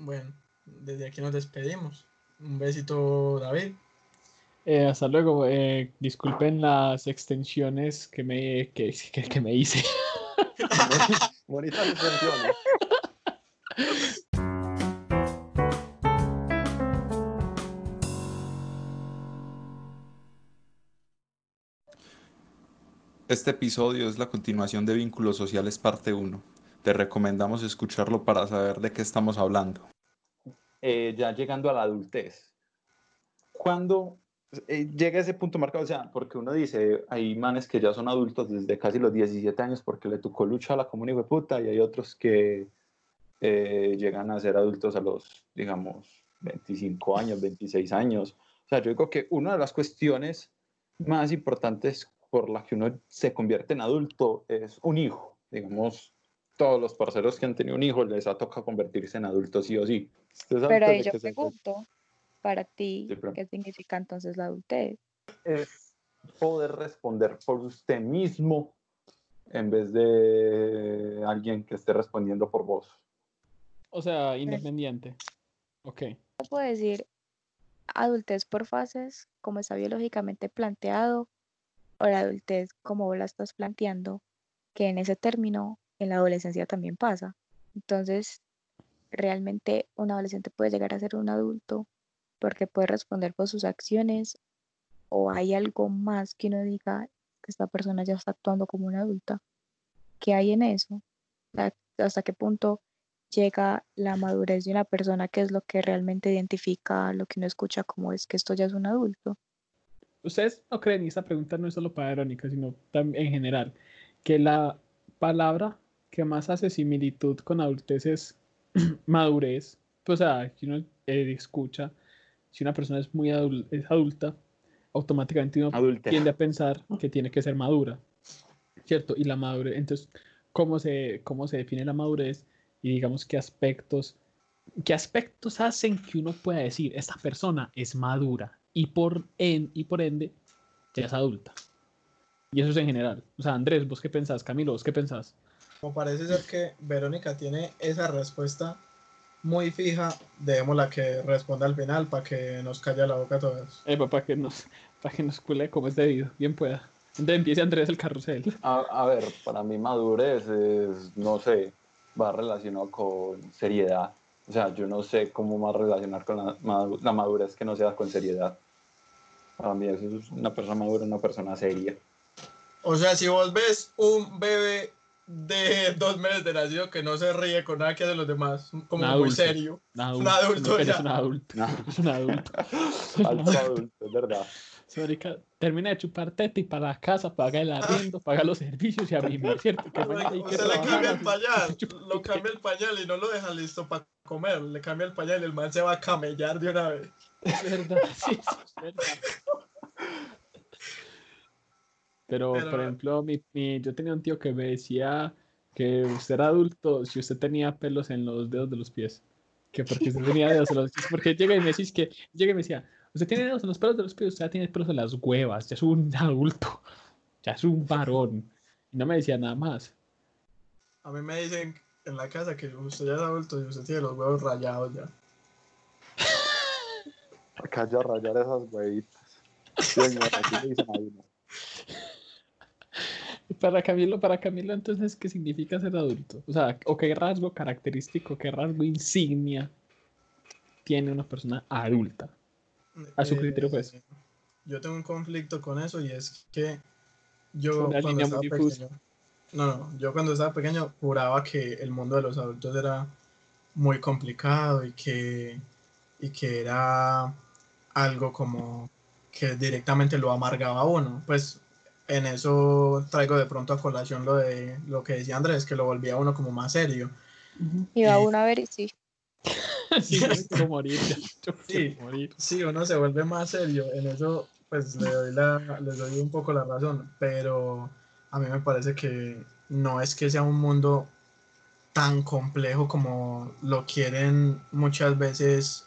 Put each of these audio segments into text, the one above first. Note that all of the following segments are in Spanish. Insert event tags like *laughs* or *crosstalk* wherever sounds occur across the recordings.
Bueno, desde aquí nos despedimos. Un besito, David. Eh, hasta luego. Eh, disculpen las extensiones que me, que, *laughs* que, que me hice. *laughs* Bonitas extensiones. Este episodio es la continuación de Vínculos Sociales parte 1. Te recomendamos escucharlo para saber de qué estamos hablando. Eh, ya llegando a la adultez. Cuando eh, llega ese punto marcado, o sea, porque uno dice, hay manes que ya son adultos desde casi los 17 años porque le tocó lucha a la comunidad de puta y hay otros que eh, llegan a ser adultos a los, digamos, 25 años, 26 años. O sea, yo digo que una de las cuestiones más importantes por la que uno se convierte en adulto es un hijo. Digamos, todos los parceros que han tenido un hijo les ha tocado convertirse en adultos sí o sí. Pero ahí yo pregunto, para ti, ¿qué significa entonces la adultez? Es poder responder por usted mismo en vez de alguien que esté respondiendo por vos. O sea, independiente. Ok. Puedo decir adultez por fases, como está biológicamente planteado, o la adultez como vos la estás planteando, que en ese término en la adolescencia también pasa. Entonces, realmente un adolescente puede llegar a ser un adulto porque puede responder por sus acciones o hay algo más que uno diga que esta persona ya está actuando como una adulta. ¿Qué hay en eso? ¿Hasta qué punto llega la madurez de una persona que es lo que realmente identifica lo que uno escucha como es que esto ya es un adulto? Ustedes no creen, y esta pregunta no es solo para Verónica, sino también en general, que la palabra que más hace similitud con adultez es *clears throat* madurez. Pues, o sea, si uno eh, escucha, si una persona es muy es adulta, automáticamente uno tiende a pensar que tiene que ser madura, ¿cierto? Y la madurez, entonces, ¿cómo se, cómo se define la madurez? Y digamos, ¿qué aspectos, qué aspectos hacen que uno pueda decir, esta persona es madura? y por, en, y por ende ya es adulta. Y eso es en general. O sea, Andrés, ¿vos qué pensás? Camilo, ¿vos qué pensás? Como parece ser que Verónica tiene esa respuesta muy fija, la que responda al final para que nos calle la boca a todos. Eh, para que nos, para que nos cule como es debido, bien pueda. Entonces empiece Andrés el carrusel. A, a, ver, para mí madurez es, no sé, va relacionado con seriedad. O sea, yo no sé cómo más relacionar con la, la madurez que no sea con seriedad. Para mí eso es una persona madura, una persona seria. O sea, si vos ves un bebé de dos meses de nacido que no se ríe con nada que hace los demás, como muy serio. Un adulto. Un adulto, *laughs* Es un adulto. Es un adulto. Alto adulto, es verdad. termina de chupar teta y para la casa, paga el arriendo, *laughs* paga los servicios y a vivir, ¿cierto? Que se le cambia el pañal, *laughs* lo cambia el pañal y no lo deja listo para comer, le cambia el pañal y el man se va a camellar de una vez. Es verdad, sí, es verdad. Pero, por ejemplo, mi, mi, yo tenía un tío que me decía que usted era adulto si usted tenía pelos en los dedos de los pies. Que porque usted tenía dedos en los pies. Porque llega y me decís que, llega y me decía, usted tiene dedos en los pelos de los pies, usted ya tiene pelos en las huevas, ya es un *laughs* adulto, ya es un varón. Y no me decía nada más. A mí me dicen en la casa que usted ya es adulto y usted tiene los huevos rayados ya. Acá ya rayar esas huevitas. aquí dicen a uno. *laughs* *laughs* Para Camilo, para Camilo, entonces, ¿qué significa ser adulto? O sea, ¿o qué rasgo característico, qué rasgo insignia tiene una persona adulta? A su criterio, pues. Eh, yo tengo un conflicto con eso y es que yo cuando estaba pequeño, no, no, yo cuando estaba pequeño juraba que el mundo de los adultos era muy complicado y que, y que era algo como que directamente lo amargaba a uno. Pues en eso traigo de pronto a colación lo de lo que decía Andrés, que lo volvía a uno como más serio. Y va uno a ver y sí. *laughs* sí, *laughs* morir, sí, sí, uno se vuelve más serio. En eso, pues le doy, la, les doy un poco la razón, pero a mí me parece que no es que sea un mundo tan complejo como lo quieren muchas veces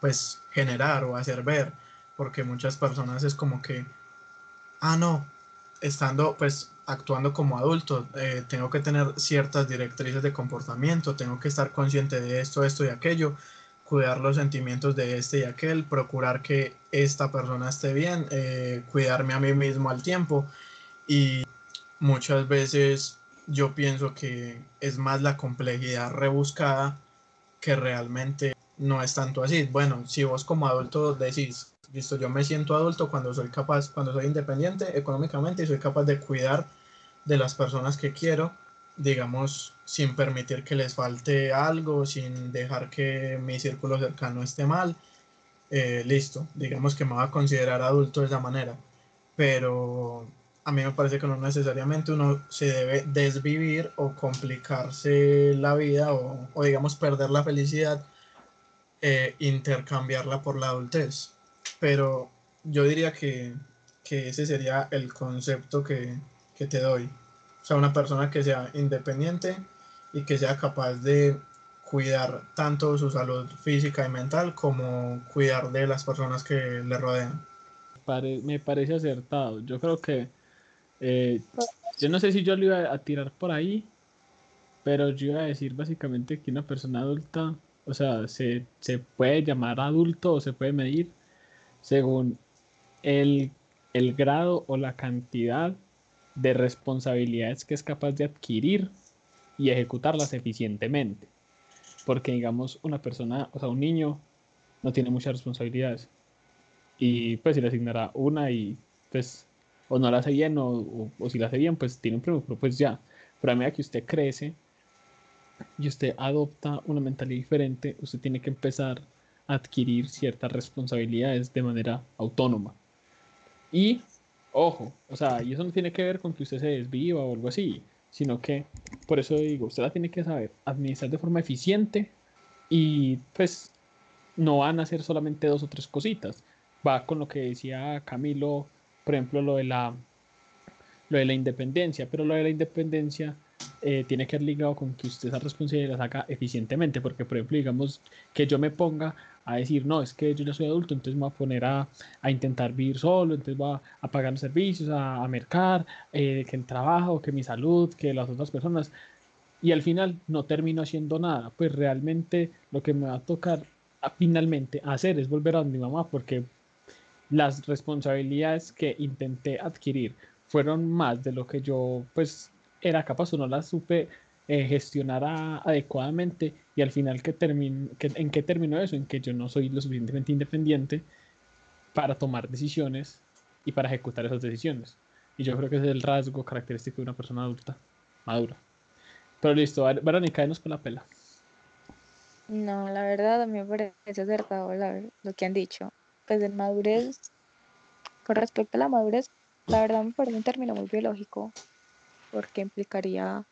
pues generar o hacer ver, porque muchas personas es como que, ah, no, estando, pues actuando como adulto, eh, tengo que tener ciertas directrices de comportamiento, tengo que estar consciente de esto, esto y aquello, cuidar los sentimientos de este y aquel, procurar que esta persona esté bien, eh, cuidarme a mí mismo al tiempo y muchas veces yo pienso que es más la complejidad rebuscada que realmente no es tanto así. Bueno, si vos como adulto decís, listo, yo me siento adulto cuando soy capaz, cuando soy independiente económicamente y soy capaz de cuidar de las personas que quiero, digamos, sin permitir que les falte algo, sin dejar que mi círculo cercano esté mal, eh, listo, digamos que me va a considerar adulto de esa manera. Pero a mí me parece que no necesariamente uno se debe desvivir o complicarse la vida o, digamos, perder la felicidad, eh, intercambiarla por la adultez pero yo diría que, ese sería el concepto que, te doy. O sea, una persona que sea independiente y que sea capaz de cuidar tanto su salud física y mental como cuidar de las personas que le rodean. me parece acertado. Yo creo que, eh, yo no sé si yo lo iba a tirar por ahí, pero yo iba a decir básicamente que una persona adulta, o sea, se, se puede llamar adulto o se puede medir según el, grado o la cantidad de responsabilidades que es capaz de adquirir y ejecutarlas eficientemente. Porque digamos, una persona, o sea, un niño no tiene muchas responsabilidades. Y pues si le asignará una y pues o no la hace bien o, si la hace bien, pues tiene un premio, pero pues ya. Pero a medida que usted crece y usted adopta una mentalidad diferente, usted tiene que empezar adquirir ciertas responsabilidades de manera autónoma. Y, ojo, o sea, y eso no tiene que ver con que usted se desviva o algo así, sino que, por eso digo, usted la tiene que saber administrar de forma eficiente y pues no van a ser solamente dos o tres cositas. Va con lo que decía Camilo, por ejemplo, lo de la, lo de la independencia, pero lo de la independencia eh, tiene que ir ligado con que usted esa responsabilidad la saca eficientemente, porque por ejemplo, digamos que yo me ponga a decir, no, es que yo ya soy adulto, entonces me voy a poner a, a intentar vivir solo, entonces voy a, pagar los servicios, a, a mercar, eh, que el trabajo, que mi salud, que las otras personas, y al final no termino haciendo nada, pues realmente lo que me va a tocar finalmente hacer es volver a mi mamá, porque las responsabilidades que intenté adquirir fueron más de lo que yo pues era capaz o no las supe eh, gestionar adecuadamente y al final que ¿en qué terminó eso? En que yo no soy lo suficientemente independiente para tomar decisiones y para ejecutar esas decisiones. Y yo creo que es el rasgo característico de una persona adulta, madura. Pero listo, Verónica, denos con la pela. No, la verdad a mí me parece acertado lo que han dicho. Pues de madurez, con respecto a la madurez, la verdad me parece un término muy biológico, porque implicaría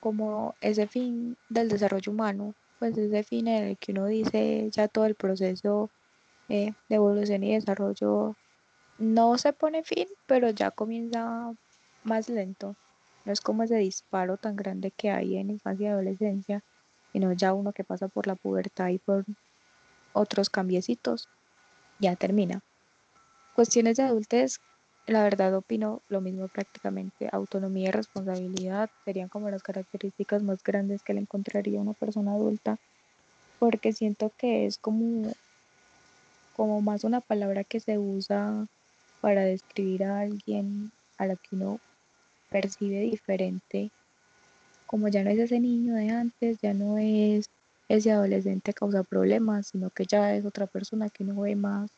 como ese fin del desarrollo humano, pues ese fin en el que uno dice ya todo el proceso eh, de evolución y desarrollo no se pone fin, pero ya comienza más lento. No es como ese disparo tan grande que hay en infancia y adolescencia, sino ya uno que pasa por la pubertad y por otros cambiecitos, ya termina. Cuestiones de adultez la verdad opino lo mismo prácticamente. Autonomía y responsabilidad serían como las características más grandes que le encontraría a una persona adulta, porque siento que es como, como más una palabra que se usa para describir a alguien a la que uno percibe diferente, como ya no es ese niño de antes, ya no es ese adolescente que causa problemas, sino que ya es otra persona que uno ve más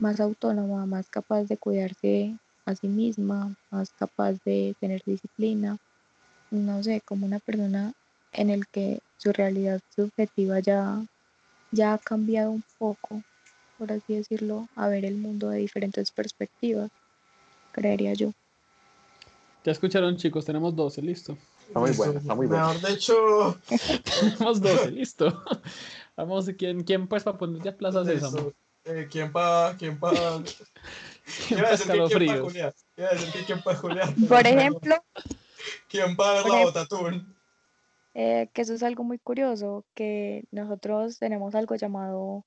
más autónoma, más capaz de cuidarse a sí misma, más capaz de tener disciplina, no sé, como una persona en el que su realidad subjetiva ya, ya ha cambiado un poco, por así decirlo, a ver el mundo de diferentes perspectivas, creería yo. Ya escucharon chicos, tenemos 12, listo. Está muy bueno, está muy bueno. Mejor de hecho. *laughs* tenemos 12, listo. *laughs* Vamos, ¿quién, quién pues para poner ya plazas de eso? Eh, ¿Quién pa, quién pa, *laughs* ¿Quién va a decir que quién pa Julián? ¿Quién va a decir que quién pa Julián? Por ejemplo. ¿Quién va a ver la botatún? Eh, que eso es algo muy curioso, que nosotros tenemos algo llamado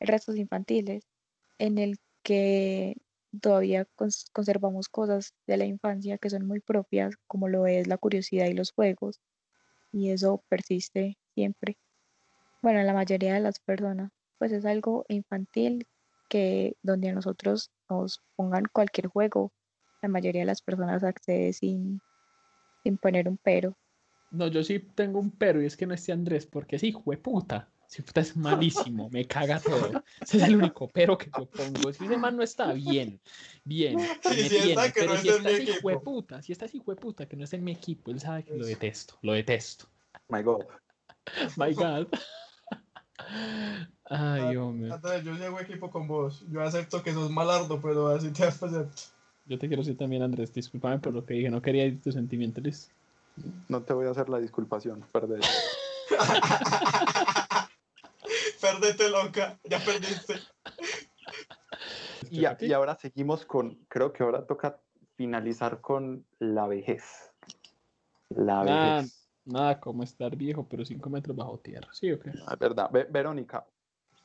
restos infantiles, en el que todavía cons- conservamos cosas de la infancia que son muy propias, como lo es la curiosidad y los juegos, y eso persiste siempre. Bueno, en la mayoría de las personas, pues es algo infantil que donde a nosotros nos pongan cualquier juego, la mayoría de las personas accede sin, sin poner un pero. No, yo sí tengo un pero y es que no esté Andrés, porque ese hijo de puta. Es malísimo, me caga todo. Ese es el único pero que yo pongo. Si ese man no está bien, bien, *laughs* me Sí, sí está, tiene, que no pero es si en está mi ese hijo de equipo. puta, si está ese hijo de puta que no es en mi equipo, él sabe que lo detesto, lo detesto. My God. *laughs* My God. Ay, hombre. Andrés, yo llego equipo con vos. Yo acepto que sos malardo, pero así te acepto. Yo te quiero decir también, Andrés, discúlpame por lo que dije, no quería ir tus sentimientos. No te voy a hacer la disculpación, perdés. *laughs* Perdete loca, ya perdiste. Y, a- y ahora seguimos con, creo que ahora toca finalizar con la vejez. La Nah. vejez. Nada como estar viejo, pero cinco metros bajo tierra. ¿Sí o qué? Es verdad. Ve- Verónica,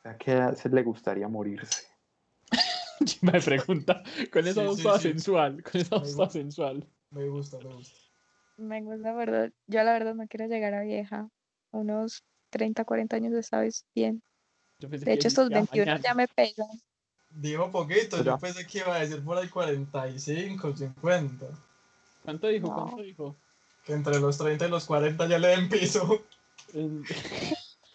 ¿a qué edad se le gustaría morirse? *laughs* Me pregunta con esa Sí, voz sí, toda sí. sensual, con esa Me voz toda sensual. Me gusta, me gusta. Me gusta, ¿verdad? Yo la verdad no quiero llegar a vieja. Unos 30, 40 años está bien. Yo pensé De hecho, estos ya 21 mañana. ya me pesan. Dijo poquito, Ya. yo pensé que iba a decir por ahí 45, 50. ¿Cuánto dijo? No. ¿Cuánto dijo? Que entre los 30 y los 40 ya le den piso. De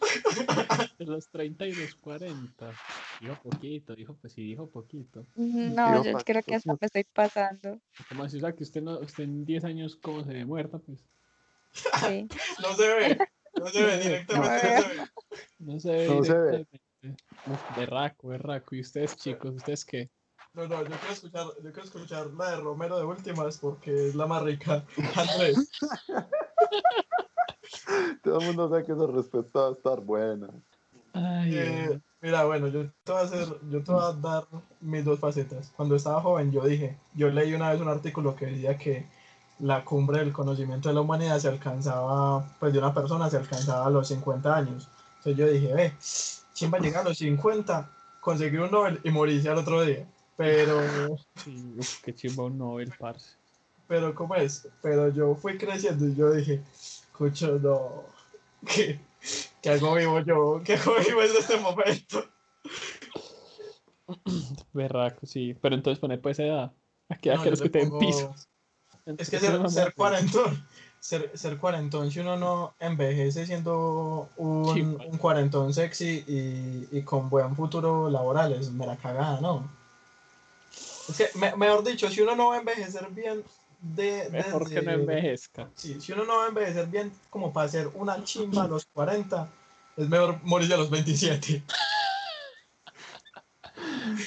*laughs* los 30 y los 40. Dijo poquito, dijo, pues sí, dijo poquito. No, Digo, yo creo que hasta me estoy pasando. Como así, o sea, que usted, no, usted en 10 años, como se ve muerta? Pues Sí. *laughs* No se ve. No se ve, *laughs* directamente no se ve. no se ve. No se ve. berraco, berraco. ¿Y ustedes, chicos? ¿Ustedes qué? No, no, yo quiero escuchar, yo quiero escuchar la de Romero de últimas porque es la más rica. *laughs* Andrés, Todo el mundo sabe que esa respuesta va a estar buena. Ay, eh, mira, bueno, yo te voy a hacer, yo te voy a dar mis dos facetas. Cuando estaba joven, yo dije, yo leí una vez un artículo que decía que la cumbre del conocimiento de la humanidad se alcanzaba, pues de una persona se alcanzaba a los 50 años. Entonces yo dije, ve, ¿quién va a llegar a los 50, conseguir un Nobel y morirse al otro día? Pero, *laughs* Sí, uf, qué chimba un Nobel, parce. pero, ¿cómo es? Pero yo fui creciendo y yo dije, escucho, no, *laughs* ¿qué, qué hago vivo yo? ¿Qué hago vivo en este momento? *clears throat* Berraco, sí. Pero entonces poner pues esa edad. ¿A qué edad No, quieres yo que te pongo- piso? Es que ser, ser cuarentón, ser, ser cuarentón, si uno no envejece siendo un, Sí, un cuarentón sexy y, y con buen futuro laboral, es mera cagada, ¿no? Es que, me- mejor dicho, si uno no va a envejecer bien, de, Mejor que no desde- envejezca. Sí, si uno no va a envejecer bien como para hacer una chimba a los 40, es mejor morir a los 27. *laughs*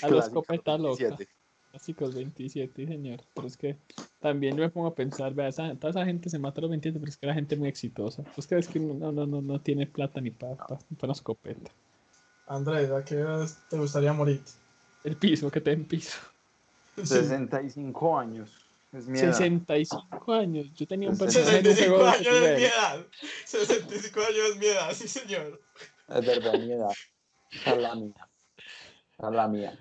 A los Clásica, copeta loca. 27. Clásicos 27, sí, señor. Pero es que también yo me pongo a pensar, vea, esa, toda esa gente se mata a los 27, pero es que la gente muy exitosa. Pues que es que no, no, no, no tiene plata ni para pa, ni pa una escopeta. Andrés, ¿a qué edad te gustaría morir? El piso, que te den piso. Sí. 65 años. Es mi edad. 65 años. Yo tenía un personaje en un 65 juego de años es mi edad. 65 años es mi edad, sí señor. Es verdad, mi edad. Esa es la mía. Esa es la mía.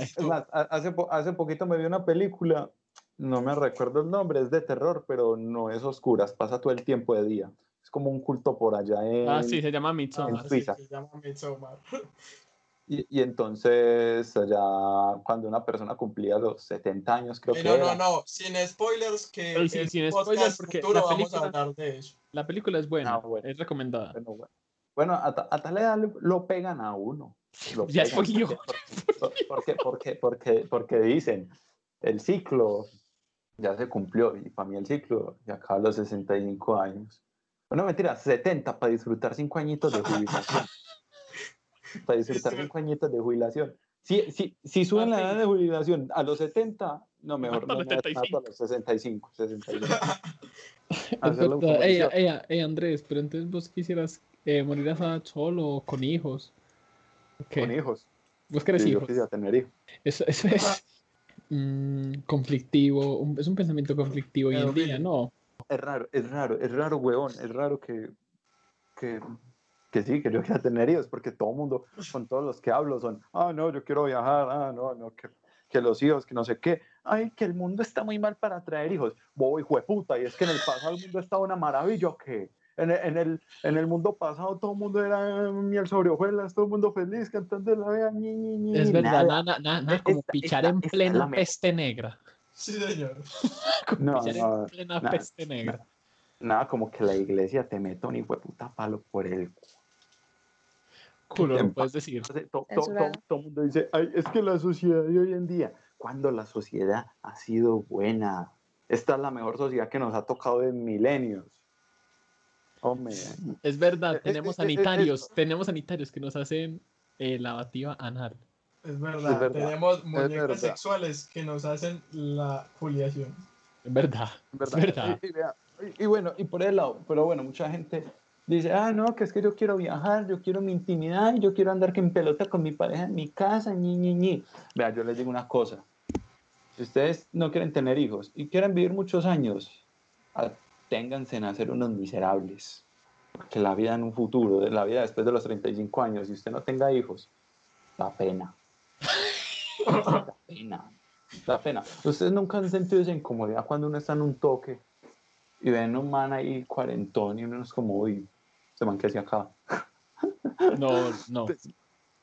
Es más, hace, po- hace poquito me vi una película, no me recuerdo el nombre, es de terror, pero no es oscuras, pasa todo el tiempo de día. Es como un culto por allá en... Ah, sí, se llama Midsommar. En Suiza. sí, se llama Midsommar. Y, y entonces allá cuando una persona cumplía los 70 años, creo Eh, que no, era, no, no, sin spoilers, que Pero sí, en sin spoilers, porque futuro la vamos película- a hablar de eso. La película es buena, Ah, bueno. es recomendada. Bueno, bueno. Bueno, a, a tal edad lo pegan a uno. Lo Ya pegan. spoileó. *laughs* ¿Por qué? Porque, porque, porque, porque dicen, el ciclo ya se cumplió y para mí el ciclo ya acaba a los 65 años. Bueno, mentira, 70 para disfrutar 5 añitos de jubilación. *laughs* para disfrutar Sí. 5 añitos de jubilación. Si, si, si suben la edad de jubilación a los 70, no, *laughs* mejor no mato a los 65. 65. *laughs* Hacerlo Es verdad. Ey, comercial. ey, ey, Andrés, pero entonces vos quisieras eh, morir a esa edad solo o con hijos. ¿Qué? Con hijos. Vos querés Sí, yo hijos. quisiera tener hijos. Eso, eso es mm, conflictivo, un- es un pensamiento conflictivo hoy en día. ¿no? Es raro, es raro, es raro, huevón, es raro que, que, que sí, que yo quiera tener hijos, porque todo el mundo, con todos los que hablo, son, ah, no, yo quiero viajar, ah, no, no, que que los hijos, que no sé qué. Ay, que el mundo está muy mal para traer hijos. Bobo, hijo de puta, y es que en el pasado el mundo estaba una maravilla, que en el, en, el, en el mundo pasado todo el mundo era miel sobre hojuelas, todo el mundo feliz cantando la vea, ñi, ñi, ñi. Es verdad, Nada. nada, nada, nada como Esta- pichar esta- en plena peste negra. Sí, señor. *laughs* Como No, pichar no, en plena nada, peste negra. Nada como que la iglesia te meta un hijo de puta palo por el Culo, lo puedes decir. Entonces, to- to- Censurado. to- todo el mundo dice, Ay, es que la sociedad de hoy en día, cuando la sociedad ha sido buena, esta es la mejor sociedad que nos ha tocado en milenios. Hombre, Es verdad, Eh, eh, tenemos eh, sanitarios, tenemos sanitarios que nos hacen eh, lavativa anal. Es verdad. Es verdad, Tenemos muñecas verdad. sexuales que nos hacen la juliación. Es verdad, ¿verdad? es verdad. Y, y y- y bueno, y por el lado, pero bueno, mucha gente dice, ah, no, que es que yo quiero viajar, yo quiero mi intimidad, yo quiero andar en pelota con mi pareja en mi casa, ñi, ñi, ñi. Vea, yo les digo una cosa. Si ustedes no quieren tener hijos y quieren vivir muchos años, aténganse en hacer unos miserables. Porque la vida en un futuro, la vida después de los 35 años, si usted no tenga hijos, da pena. da pena. Da pena. Ustedes nunca han sentido esa incomodidad cuando uno está en un toque y ven un man ahí cuarentón y uno es como, uy, este man que hacía acá. *laughs* No, no.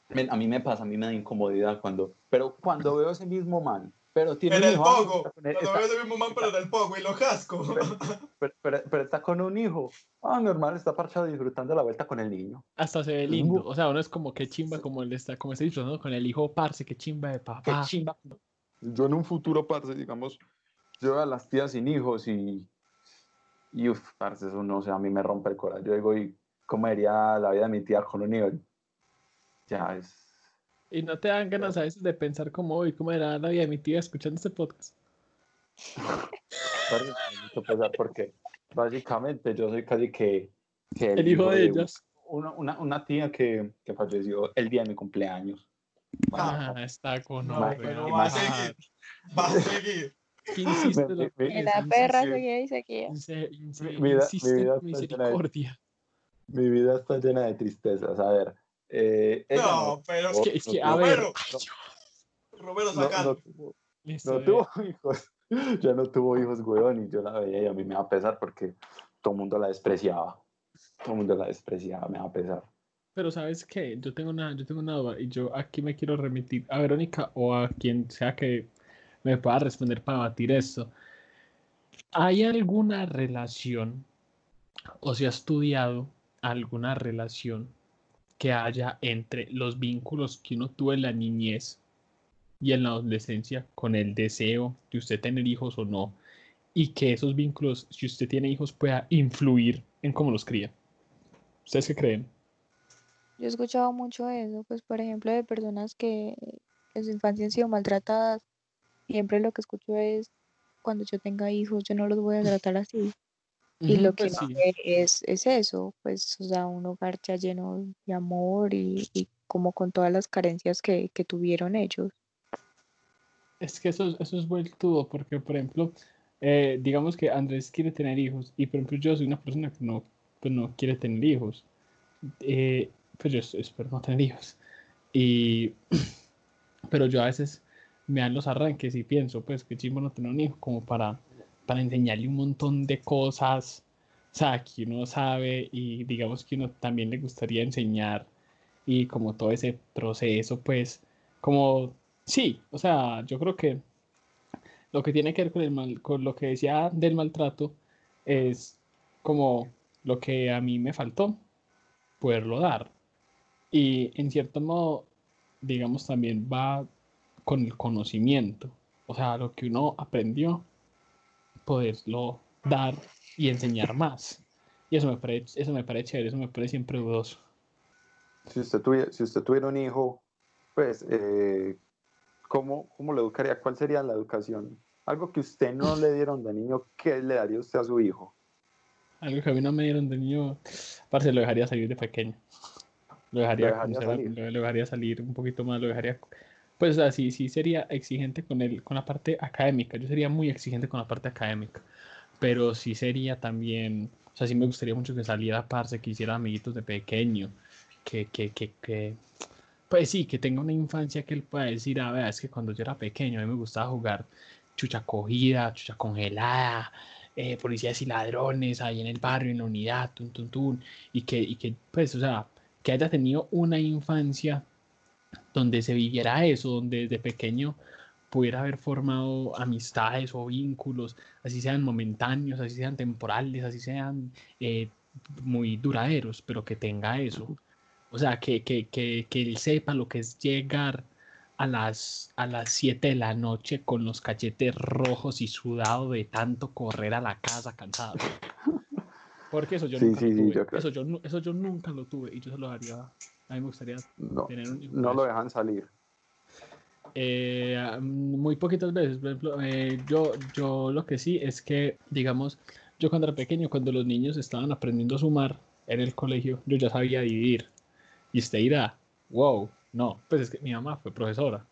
Men, A mí me pasa, a mí me da incomodidad cuando, pero cuando veo ese mismo man, pero tiene En un el hijo, pogo. Cuando está- veo ese mismo man, pero en el pogo y lo casco. *laughs* pero, pero- pero está con un hijo. Ah, normal, está parchado disfrutando la vuelta con el niño. Hasta se ve lindo. O sea, uno es como que chimba, como él está, como está disfrutando con el hijo parce, que chimba de Qué papá. chimba. Yo en un futuro, parce, digamos, yo a las tías sin hijos y, y uff, parce, eso no, o sea, a mí me rompe el corazón. Yo digo, ¿y cómo sería la vida de mi tía con un hijo? Ya es... Y no te dan ganas a veces de pensar como, uy, ¿cómo era la vida de mi tía escuchando este podcast? porque básicamente yo soy casi que, que El hijo de un- ellas. Una, una, una tía que, que falleció el día de mi cumpleaños. Ah, está con No, pero va a seguir. Va a seguir. ¿Qué insiste la perra seguía y seguía. Inse- Mi vida- insiste de- misericordia. Mi vida está llena de tristezas. A ver. eh, No, pero Es que, es que, no, a no, ver, Romero no, sacando. no tuvo *laughs* hijos. Ya no tuvo hijos, weón, y yo la veía y a mí me va a pesar porque todo el mundo la despreciaba. Todo el mundo la despreciaba, me va a pesar. Pero sabes qué, yo tengo una, yo tengo una duda y yo aquí me quiero remitir a Verónica o a quien sea que me pueda responder para batir esto. ¿Hay alguna relación o se ha estudiado alguna relación que haya entre los vínculos que uno tuvo en la niñez y en la adolescencia con el deseo de usted tener hijos o no? Y que esos vínculos, si usted tiene hijos, pueda influir en cómo los cría. ¿Ustedes qué creen? Yo he escuchado mucho eso, pues por ejemplo de personas que en su infancia han sido maltratadas. Siempre lo que escucho es, cuando yo tenga hijos, yo no los voy a tratar así. Y lo que pues uno sí. ve es, es eso, pues, o sea, un hogar ya lleno de amor y, y como con todas las carencias que, que tuvieron ellos. Es que eso, es- eso es vueltudo, porque por ejemplo, eh, digamos que Andrés quiere tener hijos y por ejemplo yo soy una persona que no, pues, no quiere tener hijos. Eh, pues yo es- espero no tener hijos. Y, *clears throat* pero yo a veces me dan los arranques y pienso, pues que chimbo no tener un hijo como para, para enseñarle un montón de cosas, o sea, que uno sabe y digamos que uno también le gustaría enseñar y como todo ese proceso, pues, como, sí, o sea, yo creo que lo que tiene que ver con, el mal, con lo que decía del maltrato es como lo que a mí me faltó, poderlo dar. Y en cierto modo, digamos, también va con el conocimiento, o sea, lo que uno aprendió, poderlo dar y enseñar más. Y eso me parece, eso me parece chévere, eso me parece siempre dudoso. Si usted tuviera, si usted tuviera un hijo, pues, eh, ¿cómo, ¿cómo lo educaría? ¿Cuál sería la educación? Algo que usted no le dieron de niño, ¿qué le daría usted a su hijo? Algo que a mí no me dieron de niño, parce, lo dejaría salir de pequeño. Lo dejaría, Lo dejaría conocer- salir. lo- lo dejaría salir un poquito más, lo dejaría... Pues así, sí sería exigente con el, con la parte académica. Yo sería muy exigente con la parte académica. Pero sí sería también... O sea, sí me gustaría mucho que saliera, parce, que hiciera amiguitos de pequeño. Que, que, que, que... pues sí, que tenga una infancia que él pueda decir, a ver, es que cuando yo era pequeño a mí me gustaba jugar chucha cogida, chucha congelada, eh, policías y ladrones ahí en el barrio, en la unidad, tun, tun, tun, y que, y que, pues, o sea, que haya tenido una infancia donde se viviera eso, donde desde pequeño pudiera haber formado amistades o vínculos, así sean momentáneos, así sean temporales, así sean eh, muy duraderos, pero que tenga eso. O sea, que, que, que, que él sepa lo que es llegar a las, a las 7 de la noche con los cachetes rojos y sudado de tanto correr a la casa cansado. *laughs* Porque eso yo nunca lo tuve. eso, yo, eso yo nunca lo tuve y yo se lo haría. A mí me gustaría no, tener un No lo dejan salir. Eh, muy poquitas veces. Por ejemplo, eh, yo, yo lo que sí es que, digamos, yo cuando era pequeño, cuando los niños estaban aprendiendo a sumar en el colegio, yo ya sabía dividir. Y usted dirá, wow, no, pues es que mi mamá fue profesora.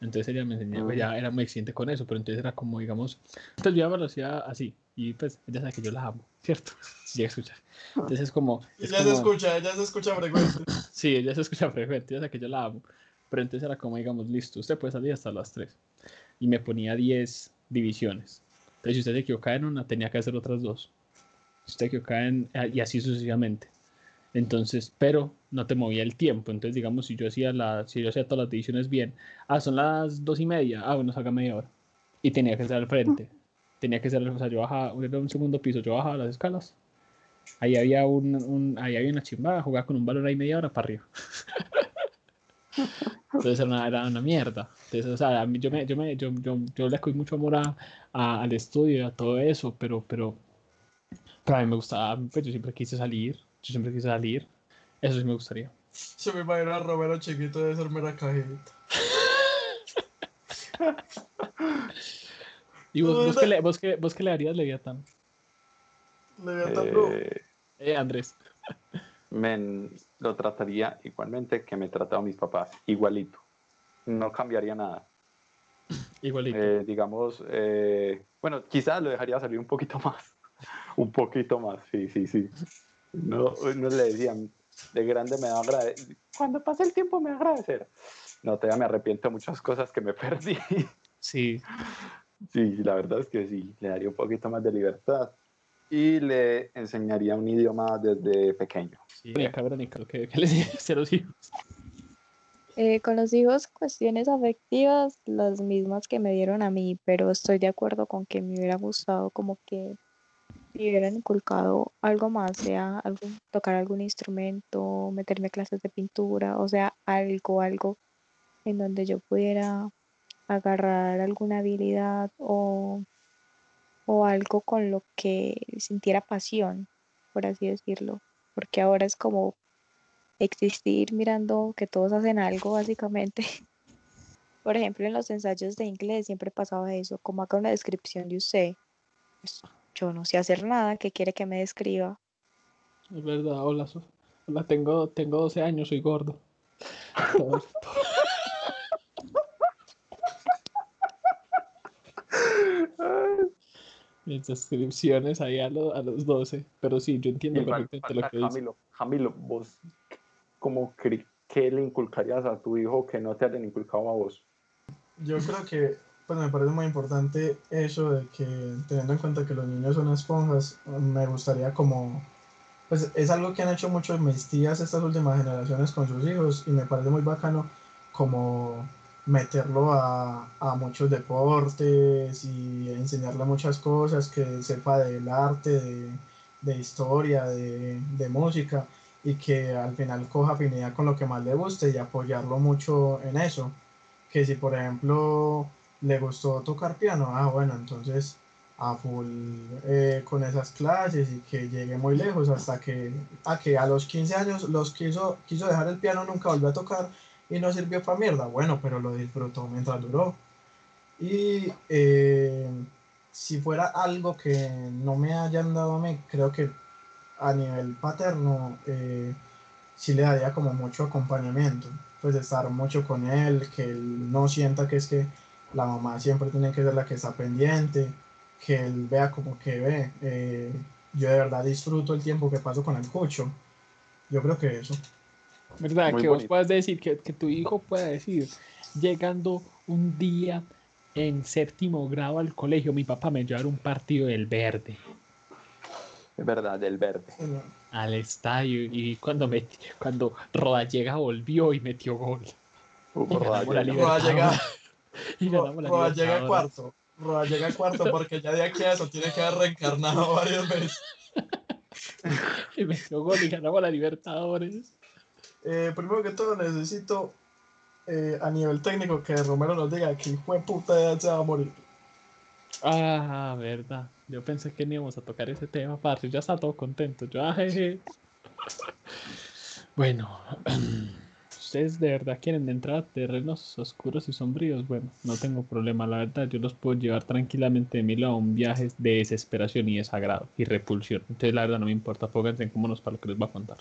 Entonces ella me enseñaba, ya era muy exigente con eso, pero entonces era como, digamos, entonces yo lo hacía así, y pues ella sabe que yo la amo, ¿cierto? *laughs* Si llega a escuchar. Entonces es como... ella se escucha, ella se escucha frecuente. *laughs* sí, ella se escucha frecuente, ella sabe que yo la amo. Pero entonces era como, digamos, listo, usted puede salir hasta las 3. Y me ponía 10 divisiones. Entonces si usted se equivocaba en una, tenía que hacer otras dos. Si usted se equivocaba en... y así sucesivamente. Entonces, pero no te movía el tiempo. Entonces, digamos, si yo hacía la, si yo hacía todas las divisiones bien, ah, son las dos y media, ah, bueno, salga media hora. Y tenía que estar al frente. Tenía que ser, o sea, yo bajaba, un segundo piso, yo bajaba las escalas. Ahí había un, un ahí había una chimbada, jugaba con un balón ahí media hora para arriba. *laughs* Entonces era una, era una, mierda. Entonces, o sea, a mí, yo, me, yo, me, yo, yo, yo, le doy mucho amor a, al estudio, a todo eso, pero, pero, pero a mí me gustaba, pues yo siempre quise salir, yo siempre quise salir. Eso sí me gustaría. Se me imagina a Romero chiquito de hacerme la cajita. *laughs* ¿Y vos, vos, qué le, vos, qué, vos qué le harías Leviatán? Leviatán, bro. Eh, eh, *laughs* Andrés. Men, lo trataría igualmente que me tratado mis papás, igualito. No cambiaría nada. Igualito. Eh, digamos, eh, bueno, quizás lo dejaría salir un poquito *laughs* más. un poquito más, sí, sí, sí. No, no le decían, de grande me va a agradecer. Cuando pase el tiempo me va a agradecer. No, todavía me arrepiento de muchas cosas que me *laughs* perdí. Sí. Sí, la verdad es que sí, le daría un poquito más de libertad y le enseñaría un idioma desde pequeño. Sí, Verónica, ¿qué, *laughs* qué le a los hijos? Eh, con los hijos, cuestiones afectivas, las mismas que me dieron a mí, pero estoy de acuerdo con que me hubiera gustado como que me hubieran inculcado algo más, sea algo, tocar algún instrumento, meterme clases de pintura, o sea, algo, algo en donde yo pudiera agarrar alguna habilidad o, o algo con lo que sintiera pasión, por así decirlo, porque ahora es como existir mirando que todos hacen algo básicamente. *laughs* Por ejemplo, en los ensayos de inglés siempre pasaba eso, como acá una descripción de usted. Pues, yo no sé hacer nada, ¿qué quiere que me describa? Es verdad, hola, hola tengo, tengo 12 años, soy gordo. *laughs* Mis descripciones ahí a, a, los 12, pero sí, yo entiendo perfectamente lo que Jamilo, Jamilo, vos, ¿cómo qué le inculcarías a tu hijo que no te hayan inculcado a vos? Yo creo que pues me parece muy importante eso de que teniendo en cuenta que los niños son esponjas, me gustaría como, pues es algo que han hecho muchos mis tías estas últimas generaciones con sus hijos y me parece muy bacano como meterlo a, a muchos deportes y enseñarle muchas cosas, que sepa del arte, de, de historia, de, de música y que al final coja afinidad con lo que más le guste y apoyarlo mucho en eso. Que si por ejemplo le gustó tocar piano, ah, bueno, entonces a full eh, con esas clases y que llegue muy lejos hasta que a, que a los 15 años los quiso, quiso dejar el piano, nunca volvió a tocar y no sirvió para mierda. Bueno, pero lo disfrutó mientras duró. Y eh, si fuera algo que no me hayan dado a mí, creo que a nivel paterno eh, sí le daría como mucho acompañamiento, pues estar mucho con él, que él no sienta que es que la mamá siempre tiene que ser la que está pendiente, que él vea como que ve. Eh, yo de verdad disfruto el tiempo que paso con el cucho. Yo creo que eso. ¿Verdad? que vos puedas decir, que, que tu hijo pueda decir, llegando un día en séptimo grado al colegio, mi papá me llevó a un partido del verde. Es verdad, del verde. Al estadio y cuando cuando Rodallega volvió y metió gol. Rodallega. Y ganamos la Rodallega *laughs* cuarto. Rodallega cuarto porque ya de aquí a eso tiene que haber reencarnado varias veces. *laughs* y metió gol y ganamos la Libertadores. Eh, primero que todo necesito eh, a nivel técnico que Romero nos diga que hijo de puta se va a morir. Ah, verdad. Yo pensé que no íbamos a tocar ese tema, parce. Ya está todo contento. Yo, Bueno, *clears throat* ustedes de verdad quieren entrar a terrenos oscuros y sombríos. Bueno, no tengo problema, la verdad. Yo los puedo llevar tranquilamente de mi a un viaje de desesperación y desagrado y repulsión. Entonces, la verdad, no me importa. Pónganse en cómodos para lo que les voy a contar.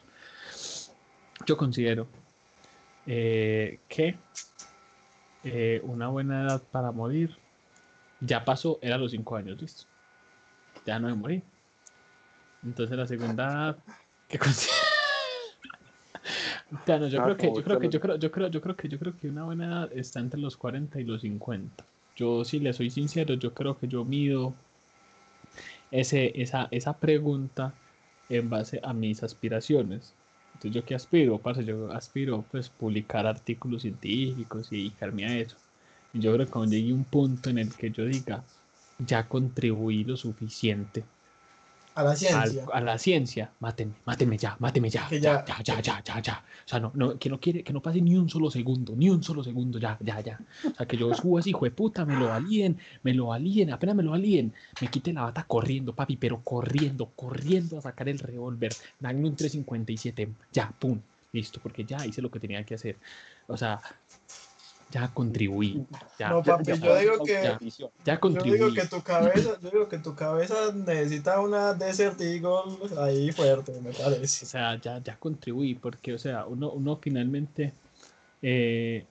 Yo considero eh, que eh, una buena edad para morir ya pasó, era los cinco años, listo. Ya no me morí. Entonces la segunda edad que *laughs* ya, no, yo, creo que, yo creo que yo creo yo creo yo creo que yo creo que una buena edad está entre los 40 y los 50. Yo si le soy sincero, yo creo que yo mido ese, esa, esa pregunta en base a mis aspiraciones. Entonces, ¿yo qué aspiro? Parce, yo aspiro pues publicar artículos científicos y dedicarme a eso. Y yo creo que cuando llegue un punto en el que yo diga, ya contribuí lo suficiente a la ciencia. a la ciencia, máteme, máteme ya, máteme ya, ya, ya, ya, ya, ya, ya. O sea, no, no, que no quiere, que no pase ni un solo segundo, ni un solo segundo, ya, ya, ya. O sea, que yo subo así, hijo de puta, me lo alíen, me lo alíen, apenas me lo alíen, me quite la bata corriendo, papi, pero corriendo, corriendo a sacar el revólver, dame un 357, ya, pum, listo, porque ya hice lo que tenía que hacer. O sea, ya contribuí. Ya, no, papi, yo digo que ya, contribuí. Yo digo que tu cabeza, yo digo que tu cabeza necesita una Desert Eagle ahí fuerte, me parece. O sea, ya, ya contribuí, porque, o sea, uno, uno finalmente, eh,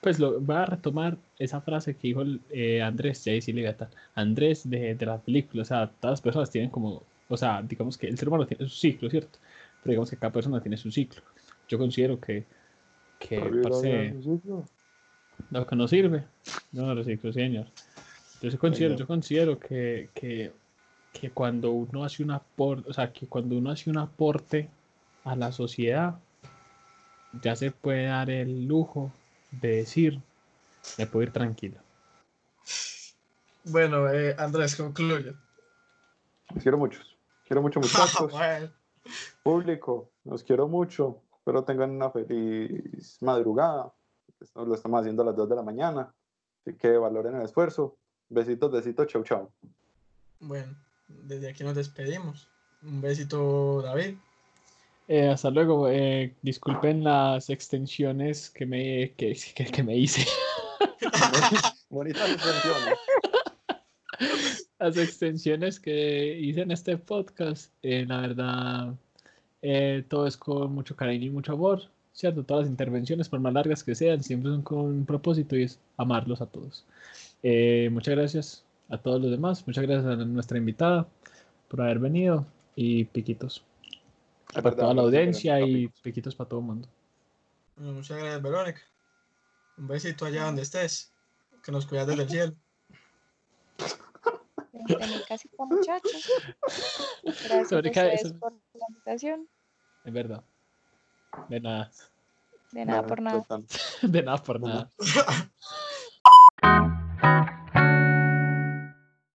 pues lo va a retomar esa frase que dijo eh, Andrés, ya decirle gata, Andrés de, de la película, o sea, todas las personas tienen como, o sea, digamos que el ser humano tiene su ciclo, ¿cierto? Pero digamos que cada persona tiene su ciclo. Yo considero que, que, lo que no sirve, no lo reciclo, señor. Yo considero, yo considero que, que, que, cuando uno hace un aporte, o sea, que cuando uno hace un aporte a la sociedad, ya se puede dar el lujo de decir, me puedo ir tranquilo. Bueno, eh, Andrés, concluye. Los quiero muchos. Quiero mucho, muchachos. *laughs* Público, los quiero mucho. Espero tengan una feliz madrugada lo estamos haciendo a las 2 de la mañana. Así que valoren el esfuerzo. Besitos, besitos, chau, chau. Bueno, desde aquí nos despedimos. Un besito, David. Eh, hasta luego. Eh, disculpen las extensiones que me, que, que, me hice. *laughs* Bonitas extensiones. Las extensiones que hice en este podcast, eh, la verdad, todo es con mucho cariño y mucho amor. ¿Cierto? Todas las intervenciones, por más largas que sean, siempre son con un propósito y es amarlos a todos. Eh, muchas gracias a todos los demás, muchas gracias a nuestra invitada por haber venido y piquitos. para toda la audiencia y piquitos para todo el mundo. muchas gracias, Verónica. Un besito allá donde estés, que nos cuidas desde el cielo. muchachos. Gracias a ustedes por la invitación. Es verdad. De nada. De nada por nada. *laughs* De nada por nada. *laughs*